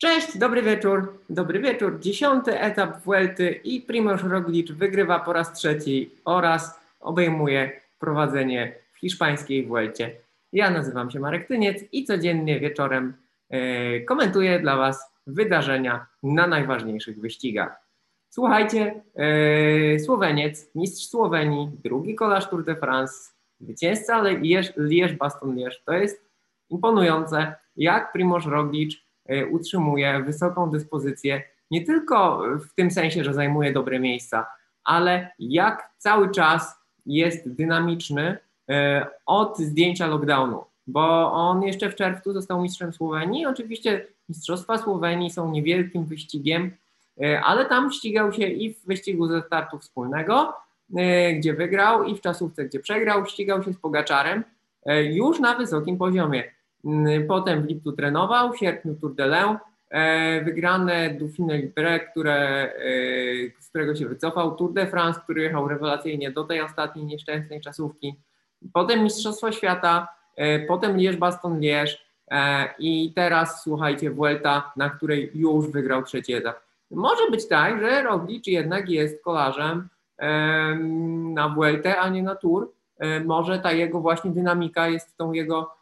Cześć, dobry wieczór. Dobry wieczór. Dziesiąty etap Vuelty i Primoz Roglic wygrywa po raz trzeci oraz obejmuje prowadzenie w hiszpańskiej Vuelcie. Ja nazywam się Marek Tyniec i codziennie wieczorem e, komentuję dla Was wydarzenia na najważniejszych wyścigach. Słuchajcie, e, Słoweniec, mistrz Słowenii, drugi kolarz Tour de France, zwycięzca Liège-Baston-Liège. To jest imponujące, jak Primoz Roglic utrzymuje wysoką dyspozycję, nie tylko w tym sensie, że zajmuje dobre miejsca, ale jak cały czas jest dynamiczny e, od zdjęcia lockdownu, bo on jeszcze w czerwcu został mistrzem Słowenii. Oczywiście Mistrzostwa Słowenii są niewielkim wyścigiem, e, ale tam ścigał się i w wyścigu ze startu wspólnego, gdzie wygrał, i w czasówce, gdzie przegrał, ścigał się z Pogaczarem już na wysokim poziomie. Mm, potem w lipcu trenował, w sierpniu Tour de Lens, e, wygrane Dauphine Libre, które, e, z którego się wycofał, Tour de France, który jechał rewelacyjnie do tej ostatniej nieszczęsnej czasówki, potem Mistrzostwo Świata, e, potem Liège-Baston-Liège i teraz słuchajcie Vuelta, na której już wygrał trzeci etap. Może być tak, że Roglic jednak jest kolarzem na Vueltę, a nie na Tour. Może ta jego właśnie dynamika jest tą jego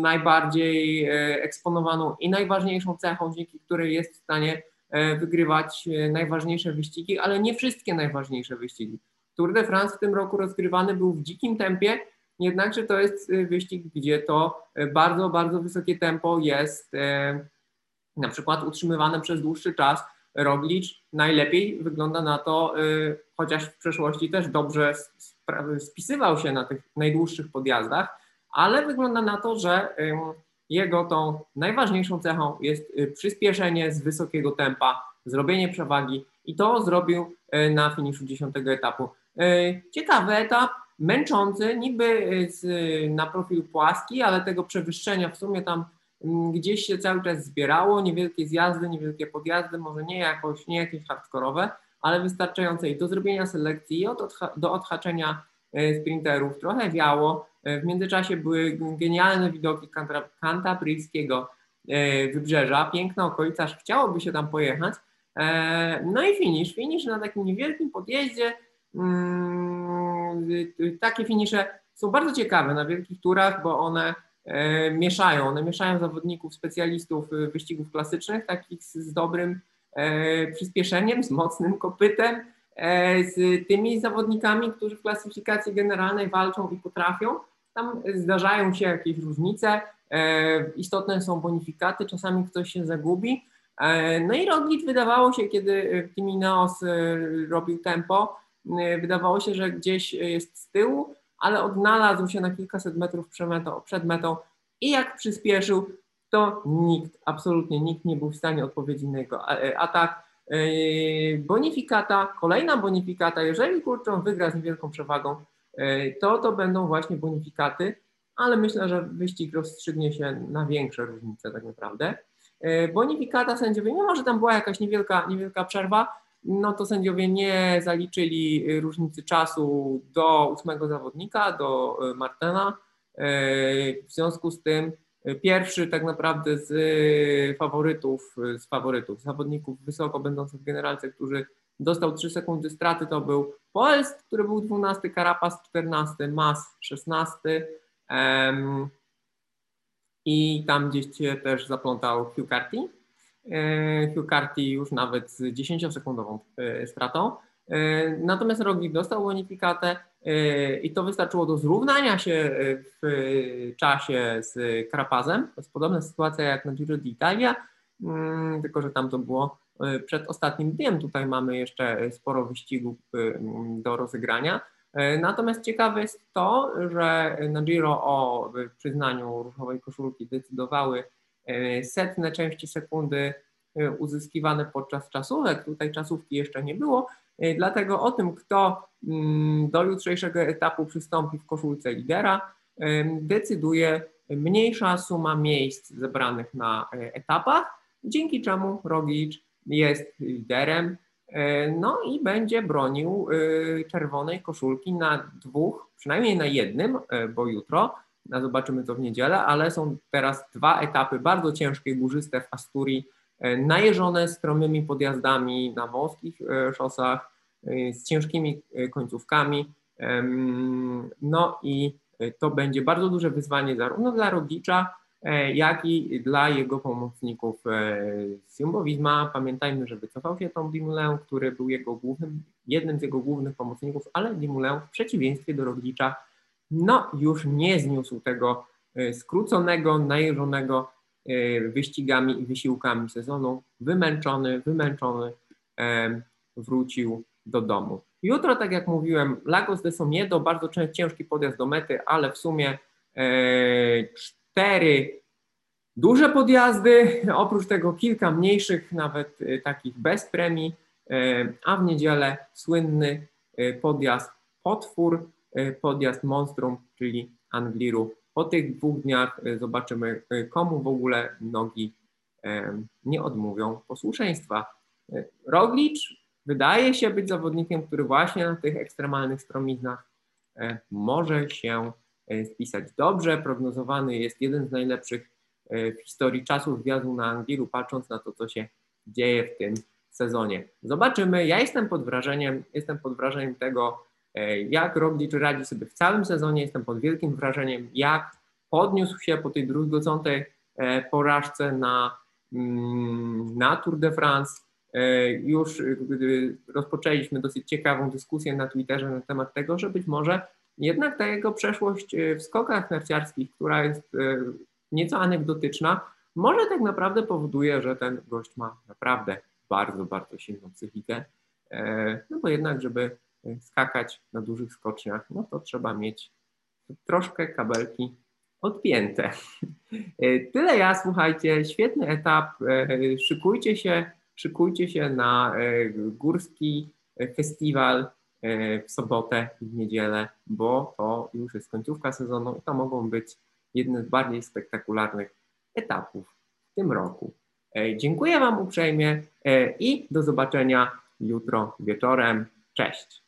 najbardziej e, eksponowaną i najważniejszą cechą, dzięki której jest w stanie e, wygrywać e, najważniejsze wyścigi, ale nie wszystkie najważniejsze wyścigi. Tour de France w tym roku rozgrywany był w dzikim tempie, jednakże to jest wyścig, gdzie to bardzo, bardzo wysokie tempo jest na przykład utrzymywane przez dłuższy czas. Roglic najlepiej wygląda na to, chociaż w przeszłości też dobrze spisywał się na tych najdłuższych podjazdach, ale wygląda na to, że jego tą najważniejszą cechą jest y, przyspieszenie z wysokiego tempa, zrobienie przewagi i to zrobił y, na finiszu dziesiątego etapu. Y, ciekawy etap, męczący, niby na profil płaski, ale tego przewyższenia w sumie tam gdzieś się cały czas zbierało, niewielkie zjazdy, niewielkie podjazdy, może nie jakoś, nie jakieś hardkorowe, ale wystarczające i do zrobienia selekcji i od, do odhaczenia sprinterów. Trochę wiało, w międzyczasie były genialne widoki kantabryjskiego e, wybrzeża, piękna okolica, aż chciałoby się tam pojechać. E, no i finish, finish na takim niewielkim podjeździe. Mm, takie finisze są bardzo ciekawe na wielkich turach, bo one mieszają, one mieszają zawodników, specjalistów wyścigów klasycznych, takich z dobrym przyspieszeniem, z mocnym kopytem, z tymi zawodnikami, którzy w klasyfikacji generalnej walczą i potrafią. Tam zdarzają się jakieś różnice, e, istotne są bonifikaty, czasami ktoś się zagubi. E, no i Roglic wydawało się, kiedy Kimi Neos e, robił tempo, wydawało się, że gdzieś jest z tyłu, ale odnalazł się na kilkaset metrów przed metą, przed metą i jak przyspieszył, to nikt, absolutnie nikt nie był w stanie odpowiedzieć na jego atak. Bonifikata, kolejna bonifikata, jeżeli kurczą wygra z niewielką przewagą, to to będą właśnie bonifikaty, ale myślę, że wyścig rozstrzygnie się na większe różnice tak naprawdę. E, bonifikata sędziowie, mimo że tam była jakaś niewielka, niewielka przerwa, no to sędziowie nie zaliczyli różnicy czasu do ósmego zawodnika, do e, Martena. W związku z tym pierwszy tak naprawdę z faworytów, z faworytów, zawodników wysoko będących w generalce, którzy dostał 3 sekundy straty, to był Poest, który był 12, Karapas 14, Mas 16 um, i tam gdzieś się też zaplątał Hugh Carty. E, Hugh Carty już nawet z 10-sekundową e, stratą. E, natomiast Roglic dostał bonifikatę i to wystarczyło do zrównania się w czasie z Karapazem. To jest podobna sytuacja jak na Giro d'Italia, mm, tylko że tam to było przed ostatnim dniem. Tutaj mamy jeszcze sporo wyścigów e, do rozegrania. E, natomiast ciekawe jest to, że na Giro o przyznaniu różowej koszulki decydowały setne części sekundy uzyskiwane podczas czasówek. Tutaj czasówki jeszcze nie było, dlatego o tym, kto mm, do jutrzejszego etapu przystąpi w koszulce lidera, decyduje mniejsza suma miejsc zebranych na etapach, dzięki czemu Roglic jest liderem, e, no i będzie bronił e, czerwonej koszulki na dwóch, przynajmniej na jednym, e, bo jutro, zobaczymy to w niedzielę, ale są teraz dwa etapy bardzo ciężkie, górzyste w Asturii, najeżone stromymi podjazdami na wąskich szosach, z ciężkimi końcówkami. No i to będzie bardzo duże wyzwanie zarówno dla Roglicza, E, jak i dla jego pomocników e, z Jumbo Visma. Pamiętajmy, że wycofał się Tom Dumoulin, który był jego głównym, jednym z jego głównych pomocników, ale Dumoulin w przeciwieństwie do Roglicza no już nie zniósł tego e, skróconego, najeżonego wyścigami i wysiłkami sezonu. Wymęczony, wymęczony wrócił do domu. Jutro, tak jak mówiłem, Lagos de Somiedo, bardzo ciężki podjazd do mety, ale w sumie cztery duże podjazdy, oprócz tego kilka mniejszych, nawet y, takich bez premii, y, a w niedzielę słynny y, podjazd Potwór, podjazd Monstrum, czyli Angliru. Po tych dwóch dniach zobaczymy, komu w ogóle nogi nie odmówią posłuszeństwa. Roglicz wydaje się być zawodnikiem, który właśnie na tych ekstremalnych stromiznach może się E, spisać dobrze. Prognozowany jest jeden z najlepszych e, w historii czasów wjazdu na Angliru, patrząc na to, co się dzieje w tym sezonie. Zobaczymy. Ja jestem pod wrażeniem, jestem pod wrażeniem tego, e, jak Roglic radzi sobie w całym sezonie. Jestem pod wielkim wrażeniem, jak podniósł się po tej druzgocącej porażce na, mm, na Tour de France. Już rozpoczęliśmy dosyć ciekawą dyskusję na Twitterze na temat tego, że być może jednak ta jego przeszłość e, w skokach narciarskich, która jest e, nieco anegdotyczna, może tak naprawdę powoduje, że ten gość ma naprawdę bardzo, bardzo silną psychikę. E, no bo jednak, żeby skakać na dużych skoczniach, no to trzeba mieć troszkę kabelki odpięte. Tyle ja, słuchajcie, świetny etap. Szykujcie się, szykujcie się na górski festiwal E, w sobotę i w niedzielę, bo to już jest końcówka sezonu i to mogą być jedne z bardziej spektakularnych etapów w tym roku. E, dziękuję Wam uprzejmie e, i do zobaczenia jutro wieczorem. Cześć.